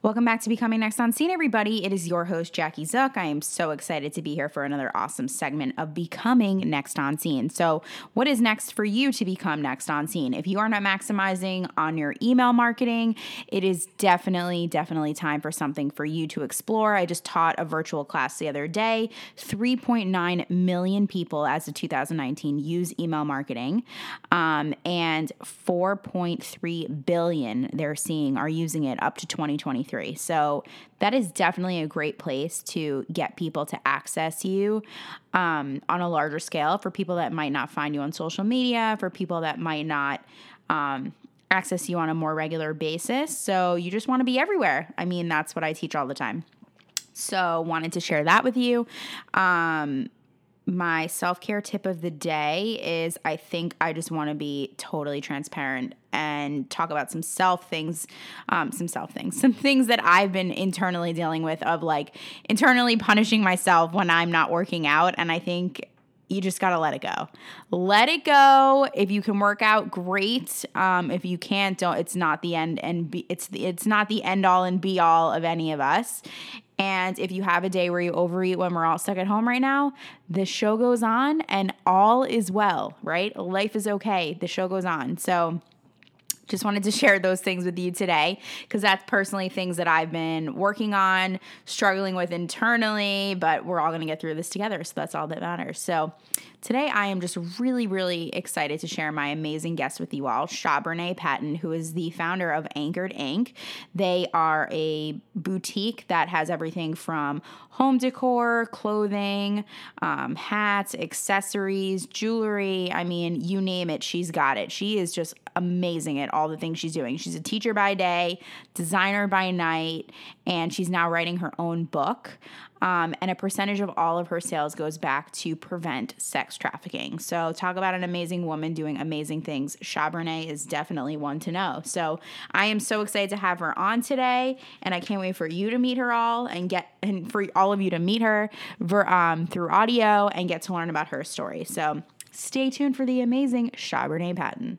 Welcome back to Becoming Next on Scene, everybody. It is your host, Jackie Zook. I am so excited to be here for another awesome segment of Becoming Next on Scene. So, what is next for you to become next on scene? If you are not maximizing on your email marketing, it is definitely, definitely time for something for you to explore. I just taught a virtual class the other day. 3.9 million people as of 2019 use email marketing, um, and 4.3 billion they're seeing are using it up to 2023. So that is definitely a great place to get people to access you um, on a larger scale for people that might not find you on social media, for people that might not. Um, access you on a more regular basis. So you just want to be everywhere. I mean, that's what I teach all the time. So wanted to share that with you. Um, my self care tip of the day is I think I just want to be totally transparent and talk about some self things, um, some self things, some things that I've been internally dealing with of like internally punishing myself when I'm not working out. And I think you just got to let it go. Let it go. If you can work out, great. Um, if you can't, don't. It's not the end and be, it's the, it's not the end all and be all of any of us. And if you have a day where you overeat when we're all stuck at home right now, the show goes on and all is well, right? Life is okay. The show goes on. So just wanted to share those things with you today because that's personally things that I've been working on, struggling with internally, but we're all going to get through this together. So that's all that matters. So today I am just really, really excited to share my amazing guest with you all, Shabrene Patton, who is the founder of Anchored Inc. They are a boutique that has everything from home decor, clothing, um, hats, accessories, jewelry. I mean, you name it, she's got it. She is just amazing at all the things she's doing. She's a teacher by day, designer by night, and she's now writing her own book. Um, and a percentage of all of her sales goes back to prevent sex trafficking. So, talk about an amazing woman doing amazing things. Shabrene is definitely one to know. So, I am so excited to have her on today, and I can't wait for you to meet her all and get and for all of you to meet her ver, um, through audio and get to learn about her story. So, stay tuned for the amazing Shabrene Patton.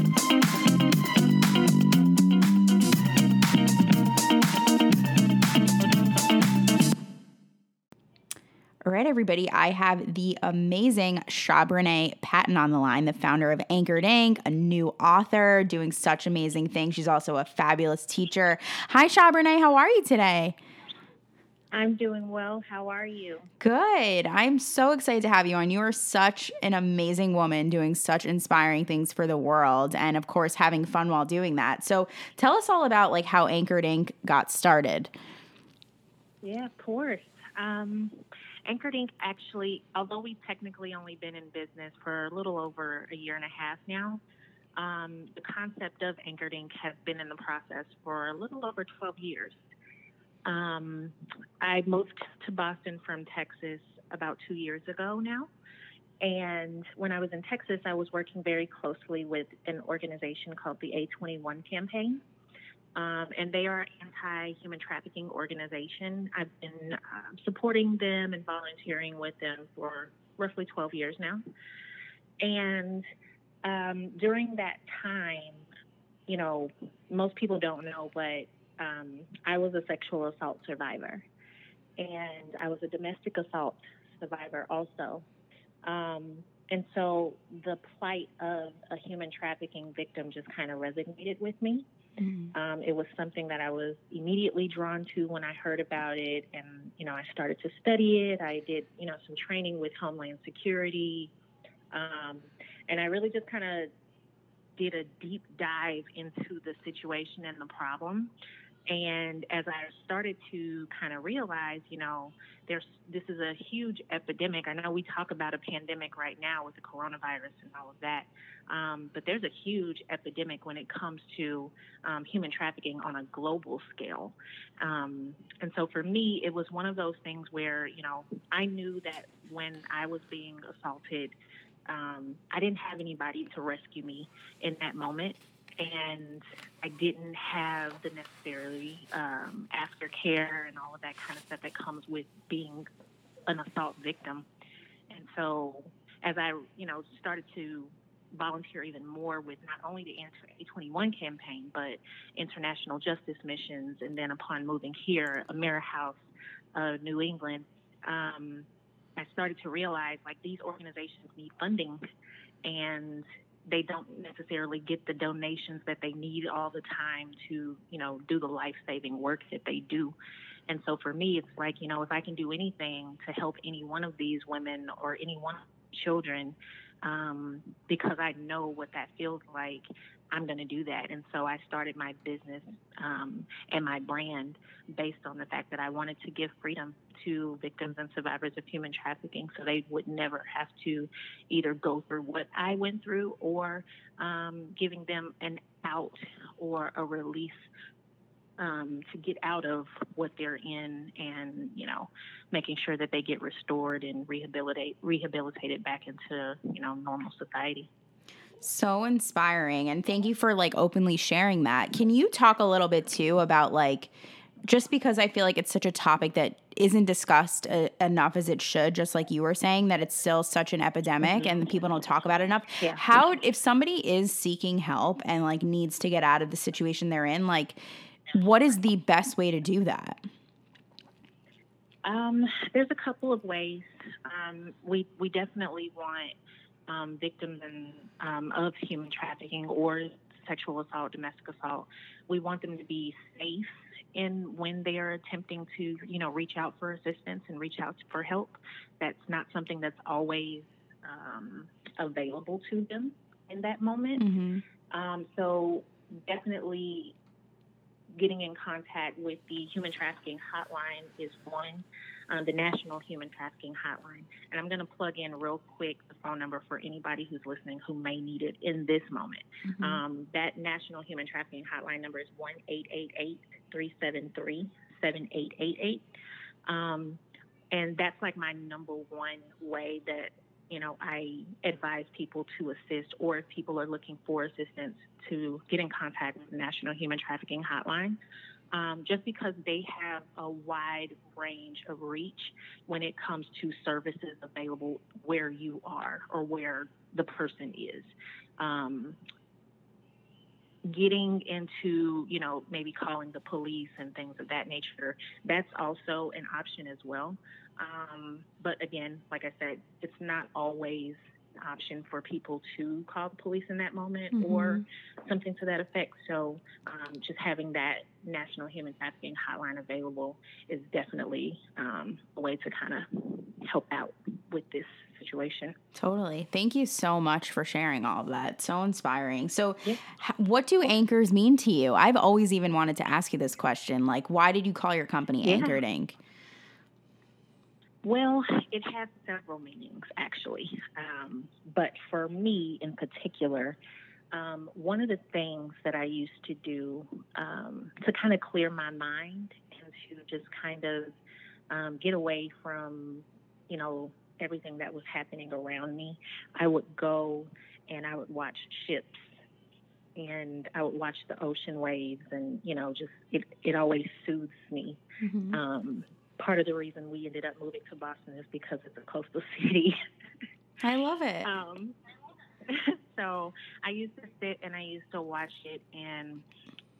All right, everybody, I have the amazing Shabrene Patton on the line, the founder of Anchored Inc, a new author doing such amazing things. She's also a fabulous teacher. Hi, Shabrene, how are you today? I'm doing well. How are you? Good. I'm so excited to have you on. You are such an amazing woman doing such inspiring things for the world and of course having fun while doing that. So, tell us all about like how Anchored Inc got started. Yeah, of course. Um, Anchored Inc actually, although we've technically only been in business for a little over a year and a half now, um, the concept of Anchored Inc has been in the process for a little over 12 years. Um, I moved to Boston from Texas about two years ago now. And when I was in Texas, I was working very closely with an organization called the A21 Campaign. Um, and they are an anti-human trafficking organization. I've been uh, supporting them and volunteering with them for roughly 12 years now. And um, during that time, you know, most people don't know, but um, I was a sexual assault survivor, and I was a domestic assault survivor also. Um, and so the plight of a human trafficking victim just kind of resonated with me. Mm-hmm. Um, it was something that I was immediately drawn to when I heard about it, and you know, I started to study it. I did, you know, some training with Homeland Security, um, and I really just kind of did a deep dive into the situation and the problem. And as I started to kind of realize, you know, there's this is a huge epidemic. I know we talk about a pandemic right now with the coronavirus and all of that, um, but there's a huge epidemic when it comes to um, human trafficking on a global scale. Um, and so for me, it was one of those things where, you know, I knew that when I was being assaulted, um, I didn't have anybody to rescue me in that moment. And I didn't have the necessarily um, aftercare and all of that kind of stuff that comes with being an assault victim. And so, as I, you know, started to volunteer even more with not only the A21 campaign, but international justice missions, and then upon moving here, a AmeriHouse, uh, New England, um, I started to realize like these organizations need funding, and they don't necessarily get the donations that they need all the time to, you know, do the life-saving work that they do. And so for me, it's like, you know, if I can do anything to help any one of these women or any one children, um, because I know what that feels like, I'm going to do that. And so I started my business um, and my brand based on the fact that I wanted to give freedom to victims and survivors of human trafficking so they would never have to either go through what I went through or um, giving them an out or a release um, to get out of what they're in and you know making sure that they get restored and rehabilitate rehabilitated back into you know normal society so inspiring and thank you for like openly sharing that can you talk a little bit too about like just because I feel like it's such a topic that isn't discussed uh, enough as it should, just like you were saying, that it's still such an epidemic mm-hmm. and people don't talk about it enough. Yeah. How, if somebody is seeking help and like needs to get out of the situation they're in, like, what is the best way to do that? Um, there's a couple of ways. Um, we we definitely want um, victims and, um, of human trafficking or sexual assault, domestic assault. We want them to be safe in when they are attempting to, you know, reach out for assistance and reach out for help. That's not something that's always um, available to them in that moment. Mm-hmm. Um, so definitely getting in contact with the human trafficking hotline is one, um, the National Human Trafficking Hotline. And I'm going to plug in real quick the phone number for anybody who's listening who may need it in this moment. Mm-hmm. Um, that National Human Trafficking Hotline number is 1 373 7888. Um, and that's like my number one way that you know, I advise people to assist, or if people are looking for assistance, to get in contact with the National Human Trafficking Hotline. Um, just because they have a wide range of reach when it comes to services available where you are or where the person is. Um, getting into, you know, maybe calling the police and things of that nature, that's also an option as well. Um, but again, like I said, it's not always option for people to call the police in that moment mm-hmm. or something to that effect. So um, just having that National Human Trafficking Hotline available is definitely um, a way to kind of help out with this situation. Totally. Thank you so much for sharing all of that. So inspiring. So, yeah. what do anchors mean to you? I've always even wanted to ask you this question. Like, why did you call your company yeah. Anchored Inc.? Well, it has several meanings actually. Um, but for me in particular, um, one of the things that I used to do um, to kind of clear my mind and to just kind of um, get away from, you know, everything that was happening around me, I would go and I would watch ships and I would watch the ocean waves and, you know, just it, it always soothes me. Mm-hmm. Um, part of the reason we ended up moving to Boston is because it's a coastal city. I love it. Um, so I used to sit and I used to watch it, and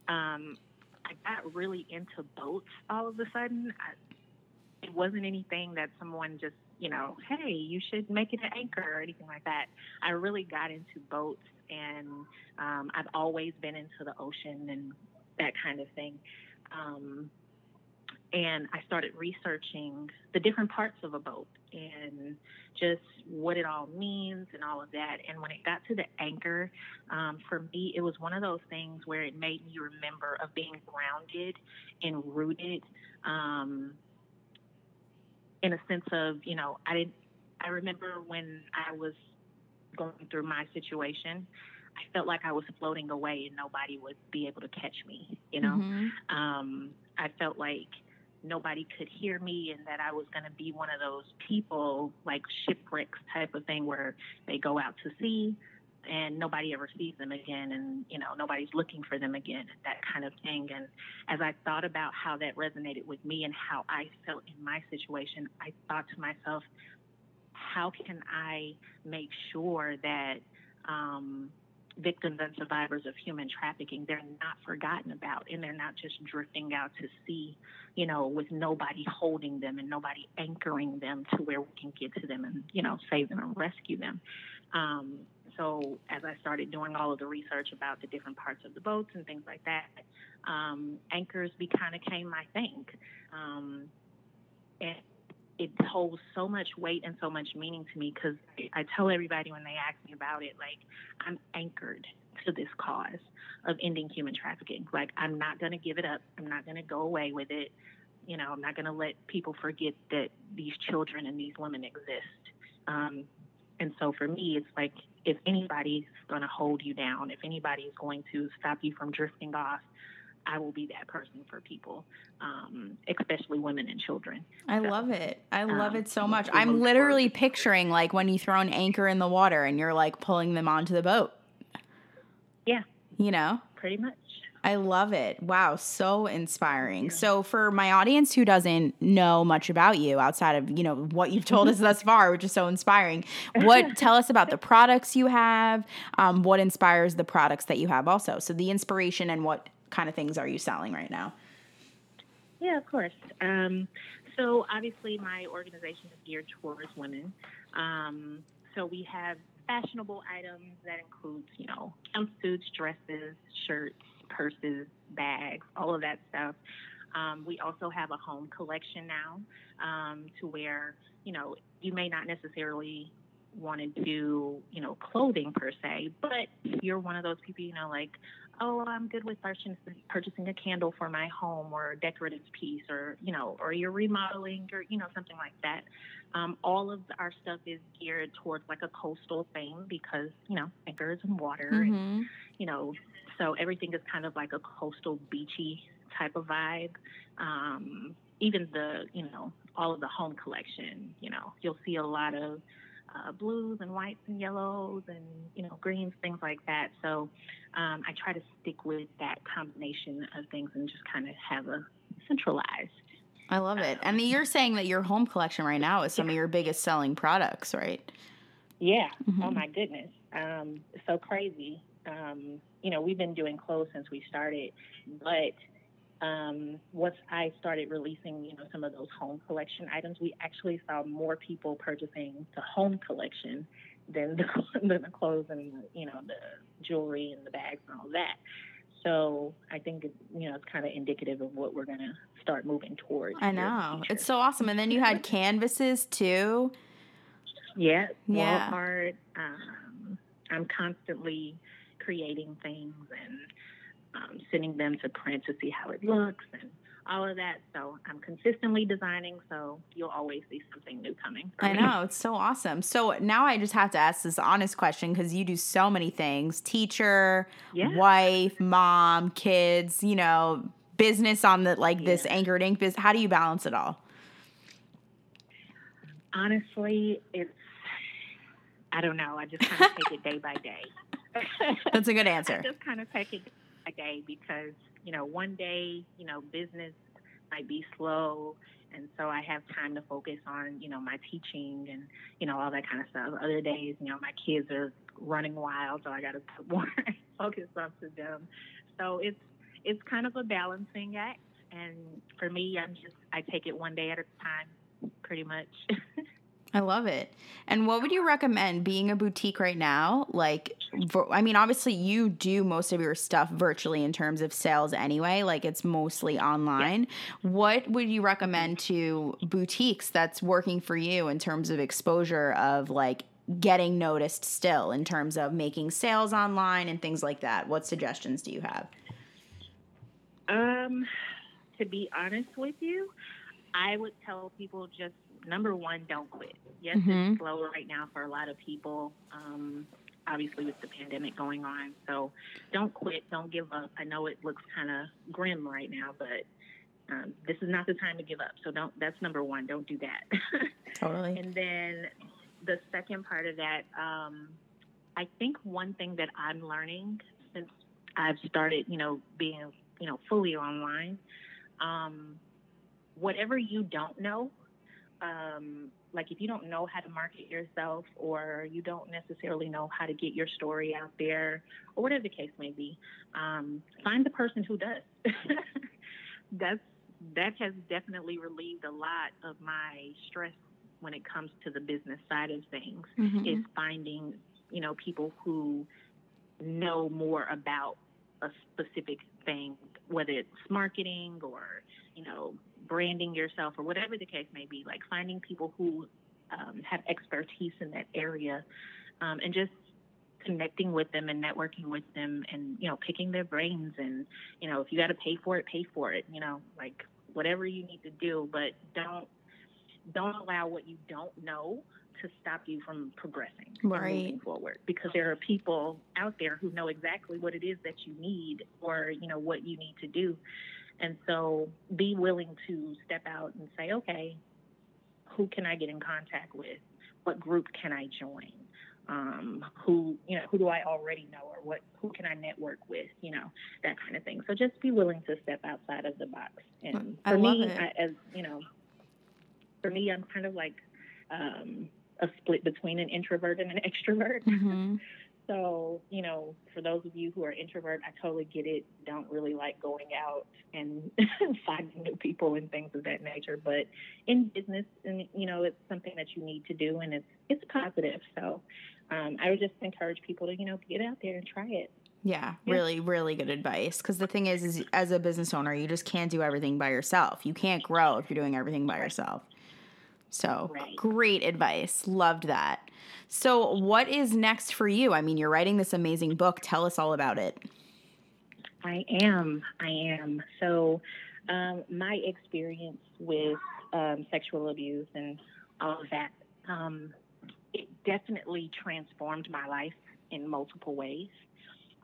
um, I got really into boats all of a sudden. I, it wasn't anything that someone just, you know, hey, you should make it an anchor or anything like that. I really got into boats, and um, I've always been into the ocean and that kind of thing. Um, and I started researching the different parts of a boat and just what it all means and all of that. And when it got to the anchor, um, for me, it was one of those things where it made me remember of being grounded and rooted um, in a sense of, you know, I didn't, I remember when I was going through my situation, I felt like I was floating away and nobody would be able to catch me, you know? Mm-hmm. Um, I felt like nobody could hear me and that I was going to be one of those people like shipwrecks type of thing where they go out to sea and nobody ever sees them again and you know nobody's looking for them again that kind of thing. And as i thought about how that resonated with me and how i felt in my situation i thought to myself how can i make sure that um, victims and survivors of human trafficking they're not forgotten about and they're not just drifting out to sea you know with nobody holding them and nobody anchoring them to where we can get to them and you know save them and rescue them um, so as I started doing all of the research about the different parts of the boats and things like that, um, anchors be kind of came my thing. Um, and it holds so much weight and so much meaning to me because I tell everybody when they ask me about it, like I'm anchored to this cause of ending human trafficking. Like I'm not going to give it up. I'm not going to go away with it. You know, I'm not going to let people forget that these children and these women exist. Um, and so for me, it's like if anybody's going to hold you down, if anybody's going to stop you from drifting off, I will be that person for people, um, especially women and children. I so, love it. I love um, it so much. I'm literally forward. picturing like when you throw an anchor in the water and you're like pulling them onto the boat. Yeah. You know? Pretty much. I love it. Wow, so inspiring. So for my audience who doesn't know much about you outside of, you know, what you've told us thus far, which is so inspiring, what tell us about the products you have, um, what inspires the products that you have also. So the inspiration and what kind of things are you selling right now? Yeah, of course. Um, so obviously my organization is geared towards women. Um, so we have fashionable items that includes, you know, jumpsuits, dresses, shirts, purses, bags, all of that stuff. Um, we also have a home collection now um, to where, you know, you may not necessarily want to do, you know, clothing per se, but you're one of those people, you know, like, oh, I'm good with purchasing, purchasing a candle for my home or a decorative piece or, you know, or you're remodeling or, you know, something like that. Um, all of our stuff is geared towards like a coastal theme because, you know, anchors and water mm-hmm. and, you know, so everything is kind of like a coastal beachy type of vibe. Um, even the, you know, all of the home collection, you know, you'll see a lot of uh, blues and whites and yellows and, you know, greens, things like that. So um, I try to stick with that combination of things and just kind of have a centralized. I love it. Um, and you're saying that your home collection right now is some yeah. of your biggest selling products, right? Yeah. Mm-hmm. Oh my goodness. Um, so crazy. Um, you know, we've been doing clothes since we started, but um, once I started releasing, you know, some of those home collection items, we actually saw more people purchasing the home collection than the, than the clothes and the, you know the jewelry and the bags and all that. So I think it, you know it's kind of indicative of what we're gonna start moving towards. I know it's so awesome. And then you had canvases too. Yeah, yeah. wall art. Um, I'm constantly creating things and um, sending them to print to see how it looks and all of that. So I'm consistently designing, so you'll always see something new coming. I know, it's so awesome. So now I just have to ask this honest question because you do so many things teacher, yeah. wife, mom, kids, you know, business on the like yeah. this anchored inc business. How do you balance it all? Honestly, it's, I don't know. I just kind of take it day by day. That's a good answer. I just kind of take it a day because you know one day you know business might be slow, and so I have time to focus on you know my teaching and you know all that kind of stuff. Other days, you know, my kids are running wild, so I got to put more focus onto them. So it's it's kind of a balancing act, and for me, I'm just I take it one day at a time, pretty much. I love it. And what would you recommend being a boutique right now? Like, I mean, obviously, you do most of your stuff virtually in terms of sales anyway, like, it's mostly online. Yeah. What would you recommend to boutiques that's working for you in terms of exposure of like getting noticed still in terms of making sales online and things like that? What suggestions do you have? Um, to be honest with you, I would tell people just number one, don't quit. Yes, mm-hmm. it's slow right now for a lot of people. Um, obviously with the pandemic going on. So don't quit, don't give up. I know it looks kind of grim right now, but um, this is not the time to give up. So don't. That's number one. Don't do that. totally. and then the second part of that, um, I think one thing that I'm learning since I've started, you know, being, you know, fully online, um, whatever you don't know, um, like if you don't know how to market yourself or you don't necessarily know how to get your story out there or whatever the case may be, um, find the person who does. That's that has definitely relieved a lot of my stress when it comes to the business side of things. Mhm. Is finding you know people who know more about a specific thing, whether it's marketing or you know branding yourself or whatever the case may be. Like finding people who um, have expertise in that area, um, and just connecting with them and networking with them, and you know picking their brains. And you know if you got to pay for it, pay for it. You know like whatever you need to do, but don't don't allow what you don't know to stop you from progressing and Right. moving forward because there are people out there who know exactly what it is that you need or you know what you need to do and so be willing to step out and say okay who can i get in contact with? What group can i join? Um, who you know who do i already know or what who can i network with you know that kind of thing. So just be willing to step outside of the box. And I for me. I, as you know for me i'm kind of like um, a split between an introvert and an extrovert. Mhm. So, you know, for those of you who are introvert, I totally get it. Don't really like going out and finding new people and things of that nature. But in business, and you know, it's something that you need to do, and it's it's positive. So, um, I would just encourage people to you know get out there and try it. Yeah, Yeah. really, really good advice. Because the thing is, is as a business owner, you just can't do everything by yourself. You can't grow if you're doing everything by yourself. So Right. great advice. Loved that. So what is next for you? I mean, you're writing this amazing book. Tell us all about it. I am. I am. So, um, my experience with um, sexual abuse and all of that, um, it definitely transformed my life in multiple ways.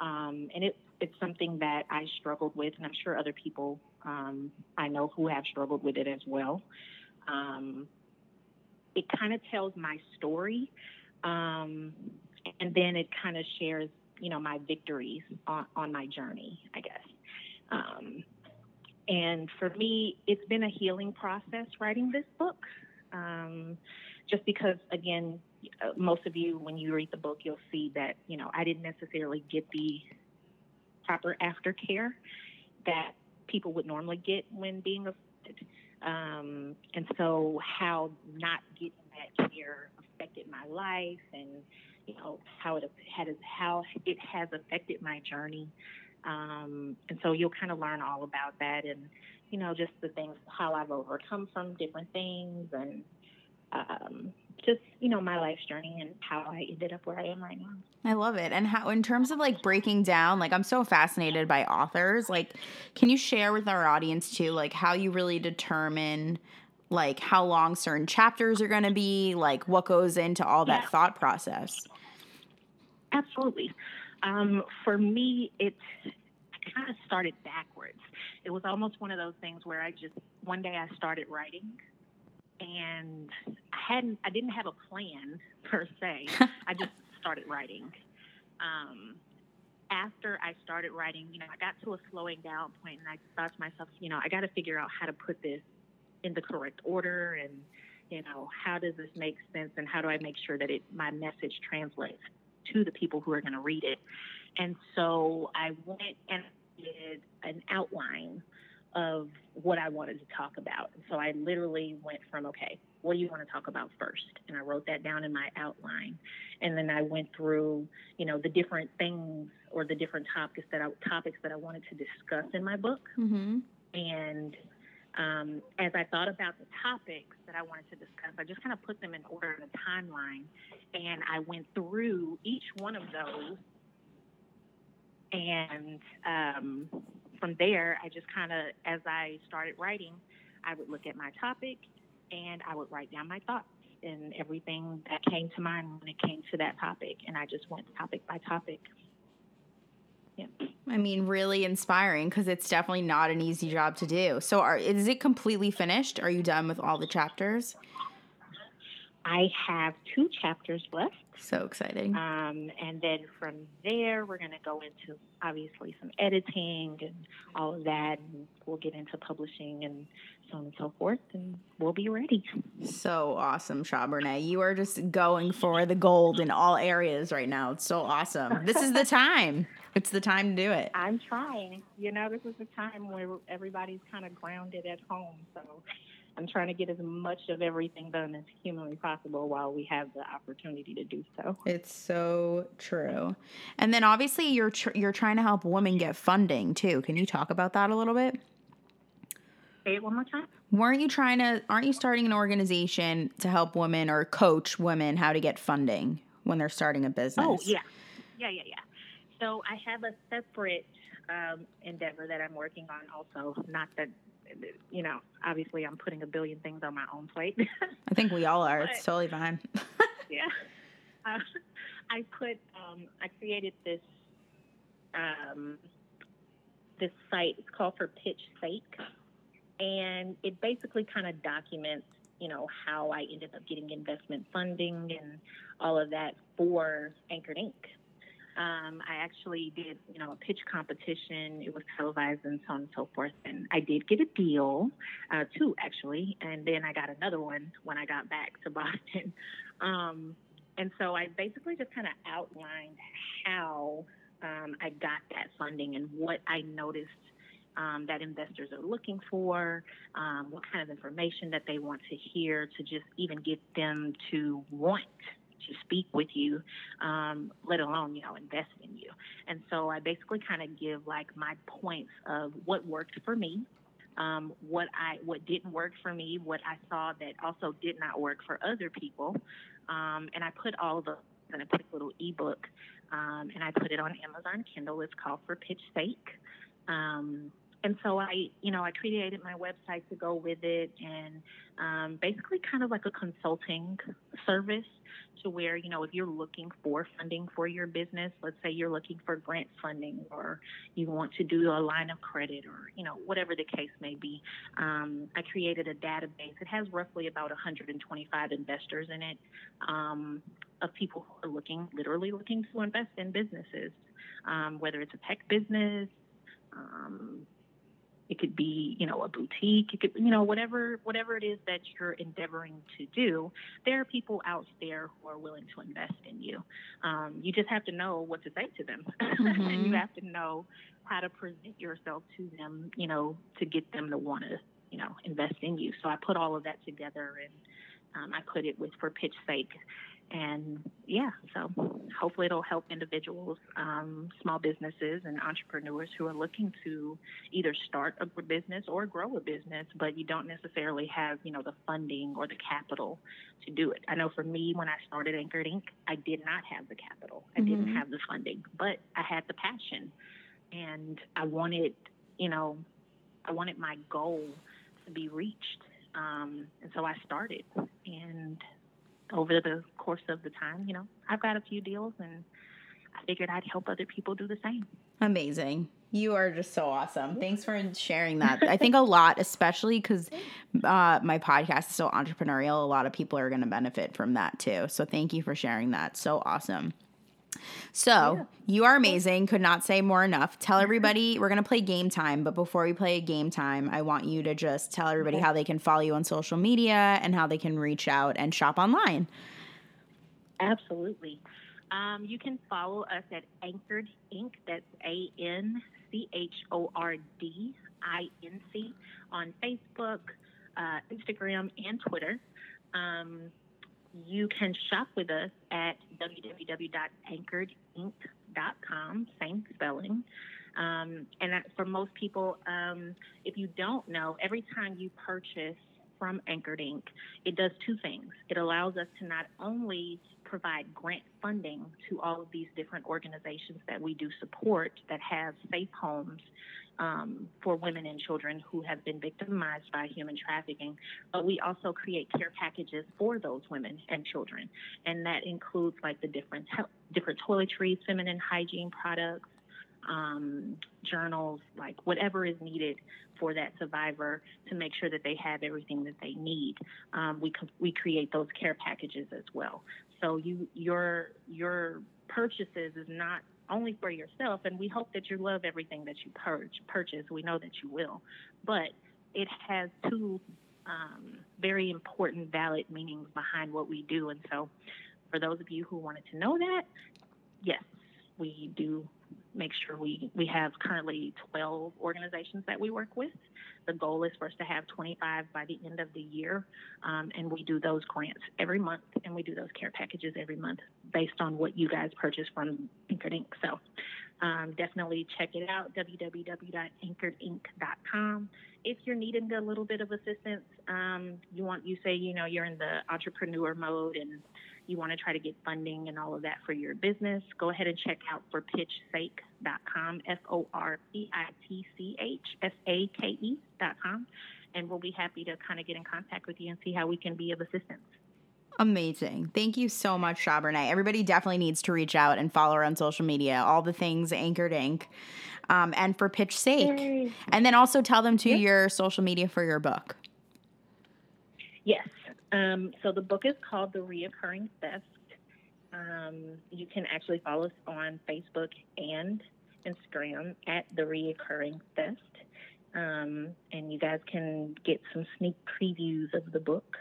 Um, and it, it's something that I struggled with, and I'm sure other people um, I know who have struggled with it as well. Um, it kind of tells my story, um, and then it kind of shares you know my victories on, on my journey i guess. Um, and for me it's been a healing process writing this book um, just because again uh, most of you when you read the book you'll see that you know i didn't necessarily get the proper aftercare that people would normally get when being affected um, and so how not getting that care affected my life and you know how it had how it has affected my journey. Um, and so you'll kind of learn all about that and you know just the things how i've overcome from different things and um, just you know my life's journey and how i ended up where i am right now I love it. And how, in terms of like breaking down, like I'm so fascinated by authors. Like, can you share with our audience too, like how you really determine like how long certain chapters are going to be, like what goes into all that Yeah. thought process? Absolutely. Um, for me, it kind of started backwards. It was almost one of those things where I just one day I started writing, and I hadn't, I didn't have a plan per se. I just started writing. Um, after I started writing, you know, I got to a slowing down point, and I thought to myself, you know, I got to figure out how to put this in the correct order, and you know, how does this make sense, and how do I make sure that it my message translates to the people who are going to read it. And so I went and did an outline of what I wanted to talk about. And so I literally went from, okay, what do you want to talk about first? And I wrote that down in my outline. And then I went through, you know, the different things or the different topics that I, topics that I wanted to discuss in my book. Mm-hmm. And um, as I thought about the topics that I wanted to discuss, I just kind of put them in order in a timeline. And I went through each one of those. And um, from there, I just kind of, as I started writing, I would look at my topic and I would write down my thoughts and everything that came to mind when it came to that topic. And I just went topic by topic. Yeah. I mean, really inspiring because it's definitely not an easy job to do. So, are is it completely finished? Are you done with all the chapters? I have two chapters left. So exciting. Um, and then from there, we're going to go into obviously some editing and all of that. And we'll get into publishing and so on and so forth. And we'll be ready. So awesome, Charbonnet. You are just going for the gold in all areas right now. It's so awesome. This is the time. It's the time to do it. I'm trying. You know, this is the time where everybody's kind of grounded at home. So I'm trying to get as much of everything done as humanly possible while we have the opportunity to do so. It's so true. And then obviously you're tr- you're trying to help women get funding too. Can you talk about that a little bit? Say it one more time. Weren't you trying to aren't you starting an organization to help women or coach women how to get funding when they're starting a business? Oh, yeah. Yeah, yeah, yeah. So I have a separate um, endeavor that I'm working on also. Not that you know, obviously I'm putting a billion things on my own plate. I think we all are. But, it's totally fine. yeah. Uh, I put, um, I created this, um, this site. It's called for Pitch Sake, and it basically kind of documents, you know, how I ended up getting investment funding and all of that for Anchored Inc. Um, I actually did, you know, a pitch competition. It was televised and so on and so forth. And I did get a deal, uh, two actually. And then I got another one when I got back to Boston. Um, and so I basically just kind of outlined how um, I got that funding and what I noticed um, that investors are looking for, um, what kind of information that they want to hear to just even get them to want to speak with you, um, let alone, you know, invest in you. And so I basically kind of give like my points of what worked for me, um, what I what didn't work for me, what I saw that also did not work for other people, um, and I put all of those in a quick little ebook, um, and I put it on Amazon Kindle. It's called For Pitch Sake. Um, and so I, you know, I created my website to go with it, and um, basically kind of like a consulting service to where, you know, if you're looking for funding for your business, let's say you're looking for grant funding or you want to do a line of credit or, you know, whatever the case may be, um, I created a database. It has roughly about 125 investors in it um, of people who are looking, literally looking to invest in businesses, um, whether it's a tech business, um, it could be, you know, a boutique. It could, you know, whatever whatever it is that you're endeavoring to do. There are people out there who are willing to invest in you. Um, you just have to know what to say to them, mm-hmm. and you have to know how to present yourself to them. You know, to get them to want to, you know, invest in you. So I put all of that together and um, I put it with for pitch sake and yeah, so hopefully it'll help individuals, um, small businesses, and entrepreneurs who are looking to either start a business or grow a business, but you don't necessarily have, you know, the funding or the capital to do it. I know for me, when I started Anchored Inc., I did not have the capital, I mm-hmm. didn't have the funding, but I had the passion, and I wanted, you know, I wanted my goal to be reached, um, and so I started, and over the course of the time, you know, I've got a few deals and I figured I'd help other people do the same. Amazing. You are just so awesome. Thanks for sharing that. I think a lot, especially because uh, my podcast is so entrepreneurial, a lot of people are going to benefit from that too. So thank you for sharing that. So awesome. So yeah. you are amazing. Could not say more enough. Tell everybody we're gonna play game time, but before we play game time, I want you to just tell everybody okay. how they can follow you on social media and how they can reach out and shop online. Absolutely. Um, you can follow us at Anchored Inc. That's A N C H O R D I N C on Facebook, uh, Instagram, and Twitter. Um, you can shop with us at www.anchoredinc.com, same spelling. Um, and for most people, um, if you don't know, every time you purchase from Anchored Inc., it does two things. It allows us to not only provide grant funding to all of these different organizations that we do support that have safe homes um, for women and children who have been victimized by human trafficking. But we also create care packages for those women and children, and that includes like the different different toiletries, feminine hygiene products, um, journals, like whatever is needed for that survivor to make sure that they have everything that they need. Um, we we create those care packages as well. So you your your purchases is not only for yourself, and we hope that you love everything that you purge, purchase. We know that you will, but it has two um, very important, valid meanings behind what we do. And so, for those of you who wanted to know that, yes, we do make sure we, we have currently 12 organizations that we work with. The goal is for us to have 25 by the end of the year, um, and we do those grants every month, and we do those care packages every month based on what you guys purchase from Anchored Inc. So um, definitely check it out, www.anchoredinc.com. If you're needing a little bit of assistance, um, you want you say you know you're in the entrepreneur mode and you want to try to get funding and all of that for your business, go ahead and check out for pitchsake.com, F O R P I T C H S A K E.com. And we'll be happy to kind of get in contact with you and see how we can be of assistance. Amazing. Thank you so much, Shabernay. Everybody definitely needs to reach out and follow her on social media, all the things Anchored Inc. Um, and for Pitch Sake. Yay. And then also tell them to yep. your social media for your book. Yes. Um, so the book is called The Reoccurring Theft. Um, you can actually follow us on Facebook and Instagram at The Reoccurring Theft. Um, and you guys can get some sneak previews of the book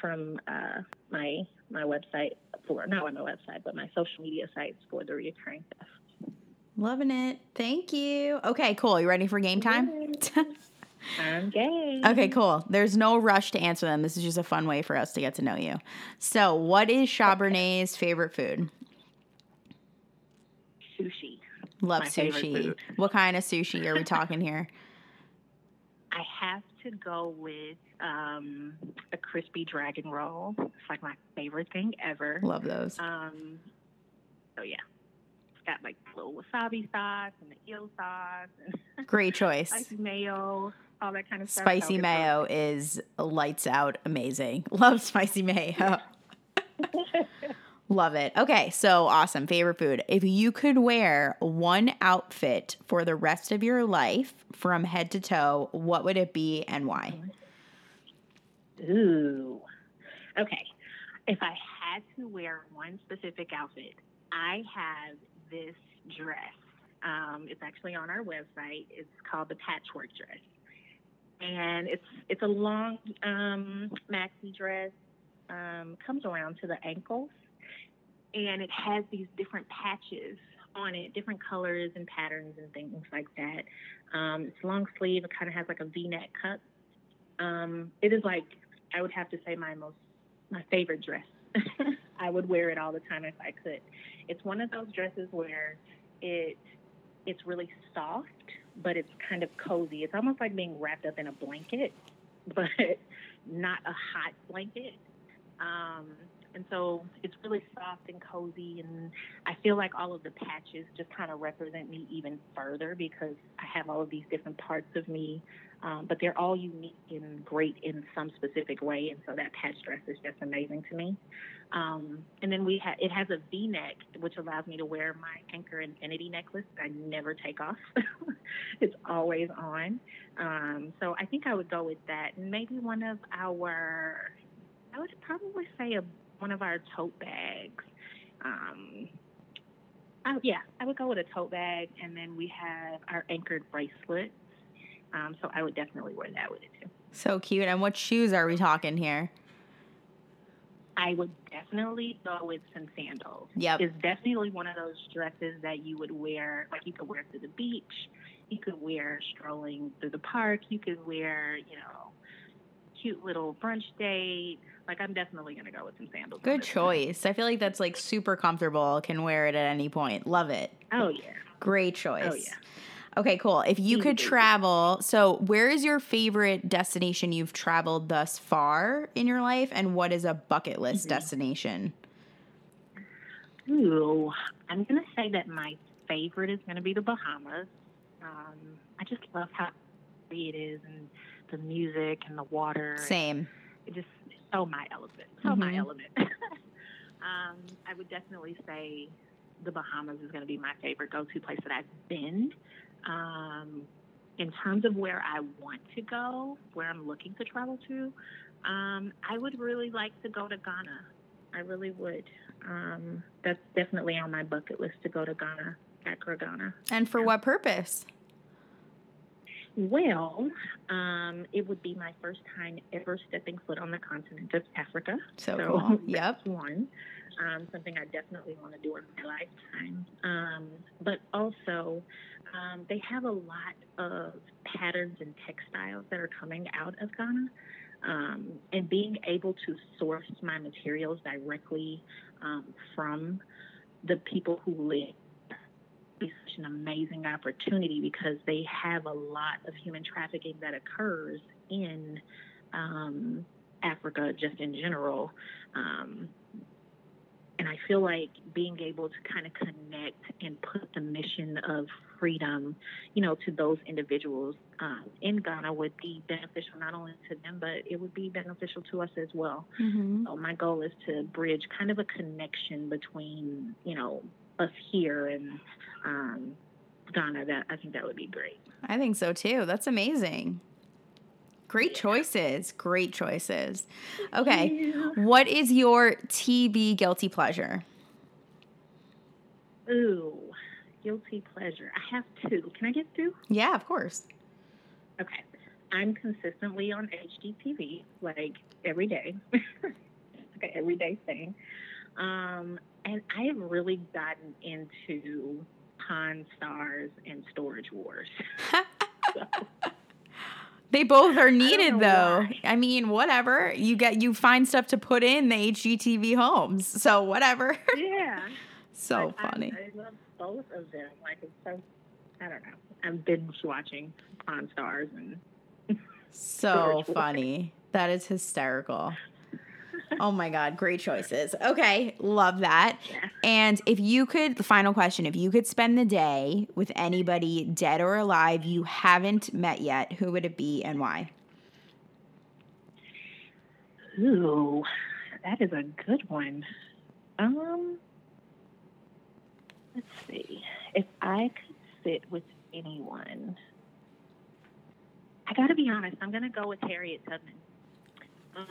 from uh, my my website for not on my website, but my social media sites for the reoccurring theft. Loving it. Thank you. Okay, cool. You ready for game time? I'm game. Okay, cool. There's no rush to answer them. This is just a fun way for us to get to know you. So, what is Chabernay's okay. favorite food? Sushi. Love My sushi. What kind of sushi are we talking here? I have to go with um, a crispy dragon roll. It's like my favorite thing ever. Love those. Um, so yeah, it's got like little wasabi sauce and the eel sauce and great choice. spicy mayo all that kind of stuff. Spicy mayo is lights out amazing. Love spicy mayo. Love it. Okay, so awesome. Favorite food. If you could wear one outfit for the rest of your life from head to toe, what would it be and why? Ooh. Okay. If I had to wear one specific outfit, I have this dress. Um, it's actually on our website. It's called the patchwork dress and it's it's a long um, maxi dress, um, comes around to the ankles, and it has these different patches on it, different colors and patterns and things like that. Um, it's long sleeve. It kind of has like a V-neck cut. Um, it is like I would have to say my most my favorite dress. I would wear it all the time if I could. It's one of those dresses where it it's really soft but it's kind of cozy. It's almost like being wrapped up in a blanket, but not a hot blanket. Um, and so it's really soft and cozy. And I feel like all of the patches just kind of represent me even further because I have all of these different parts of me, um, but they're all unique and great in some specific way. And so that patch dress is just amazing to me. Um, and then we have it has a V neck, which allows me to wear my Anchor Infinity necklace. I never take off; it's always on. Um, so I think I would go with that. And maybe one of our, I would probably say a one of our tote bags. Um, I, yeah, I would go with a tote bag, and then we have our anchored bracelets. Um, so I would definitely wear that with it too. So cute. And what shoes are we talking here? I would definitely go with some sandals. Yeah, It's definitely one of those dresses that you would wear, like you could wear to the beach, you could wear strolling through the park, you could wear, you know, cute little brunch date. Like I'm definitely gonna go with some sandals. Good choice. I feel like that's like super comfortable. Can wear it at any point. Love it. Oh yeah. Great choice. Oh yeah. Okay, cool. If you could travel, so where is your favorite destination you've traveled thus far in your life, and what is a bucket list mm-hmm. destination? Ooh, I'm gonna say that my favorite is gonna be the Bahamas. Um, I just love how free it is, and the music and the water. Same. It just so my element. So mm-hmm. my element. um, I would definitely say the Bahamas is going to be my favorite go-to place that I've been. Um, in terms of where I want to go, where I'm looking to travel to, um, I would really like to go to Ghana. I really would. Um, that's definitely on my bucket list to go to Ghana, Accra, Ghana. And for what purpose? Well, um, it would be my first time ever stepping foot on the continent of Africa. So, cool. Yep. one. Um, something I definitely want to do in my lifetime. Um, but also, um, they have a lot of patterns and textiles that are coming out of Ghana. Um, and being able to source my materials directly um, from the people who live be such an amazing opportunity because they have a lot of human trafficking that occurs in um, Africa, just in general. And I feel like being able to kind of connect and put the mission of freedom, you know, to those individuals um, in Ghana would be beneficial not only to them, but it would be beneficial to us as well. Mm-hmm. So my goal is to bridge kind of a connection between, you know, us here and um, Ghana. That I think that would be great. I think so too. That's amazing. Great choices. Great choices. Okay. What is your TV guilty pleasure? Ooh, guilty pleasure. I have two. Can I get two? Yeah, of course. Okay. I'm consistently on HGTV, like every day. okay, everyday thing. Um, and I have really gotten into Pawn Stars and Storage Wars. so, They both are needed though. why. I mean, whatever. You get you find stuff to put in the HGTV homes. So whatever. yeah. so Like, I- funny. I, love both of them. Like it's so I don't know. I'm binge watching Pawn Stars and So funny. That is hysterical. Oh my God, great choices. Okay, love that. Yeah. And if you could, the final question, if you could spend the day with anybody dead or alive you haven't met yet, who would it be and why? Ooh, that is a good one. Um, let's see. If I could sit with anyone, I got to be honest. I'm going to go with Harriet Tubman. Um,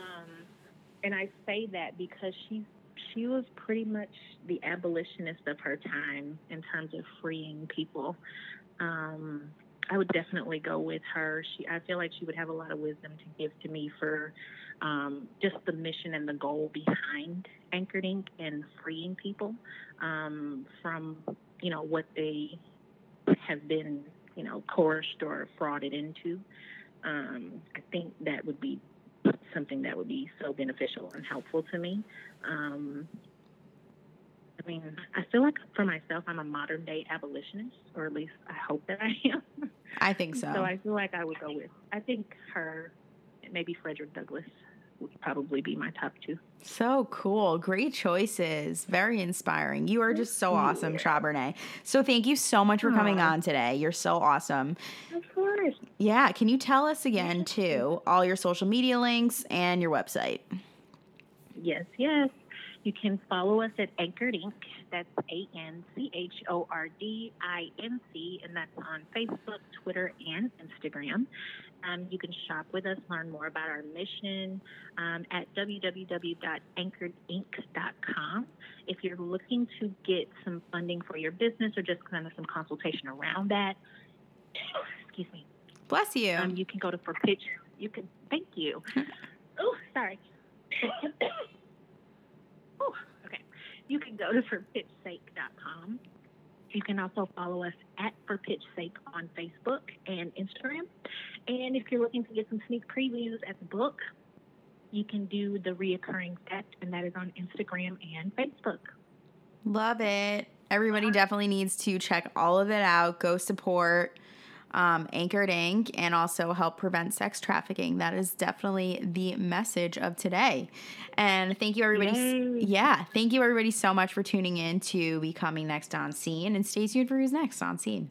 and I say that because she's she was pretty much the abolitionist of her time in terms of freeing people. Um, I would definitely go with her. She, I feel like she would have a lot of wisdom to give to me for um, just the mission and the goal behind Anchored Inc. and freeing people um, from, you know, what they have been, you know, coerced or frauded into. Um, I think that would be something that would be so beneficial and helpful to me. Um, I mean, I feel like for myself, I'm a modern day abolitionist, or at least I hope that I am. I think so. So I feel like I would go with, I think her, maybe Frederick Douglass would probably be my top two. So cool. Great choices. Very inspiring. You are just so awesome. Charbonnet. So thank you so much for coming Aw. on today. You're so awesome. Of course. Yeah. Can you tell us again, too, all your social media links and your website? Yes, yes. You can follow us at Anchored Inc. That's A N C H O R D I N C, and that's on Facebook, Twitter, and Instagram. Um, you can shop with us, learn more about our mission um, at www.anchoredinc.com. If you're looking to get some funding for your business or just kind of some consultation around that, excuse me, Bless you. um, you can go to for pitch. You can thank you. oh, sorry. oh, okay. You can go to forpitchsake.com. You can also follow us at For Pitch Sake on Facebook and Instagram. And if you're looking to get some sneak previews at the book, you can do the reoccurring set, and that is on Instagram and Facebook. Love it. Everybody definitely needs to check all of it out. Go support um, Anchored Inc. and also help prevent sex trafficking. That is definitely the message of today. And thank you, everybody. Yay. Yeah, thank you, everybody, so much for tuning in to Becoming Next on Scene. And stay tuned for who's next on Scene.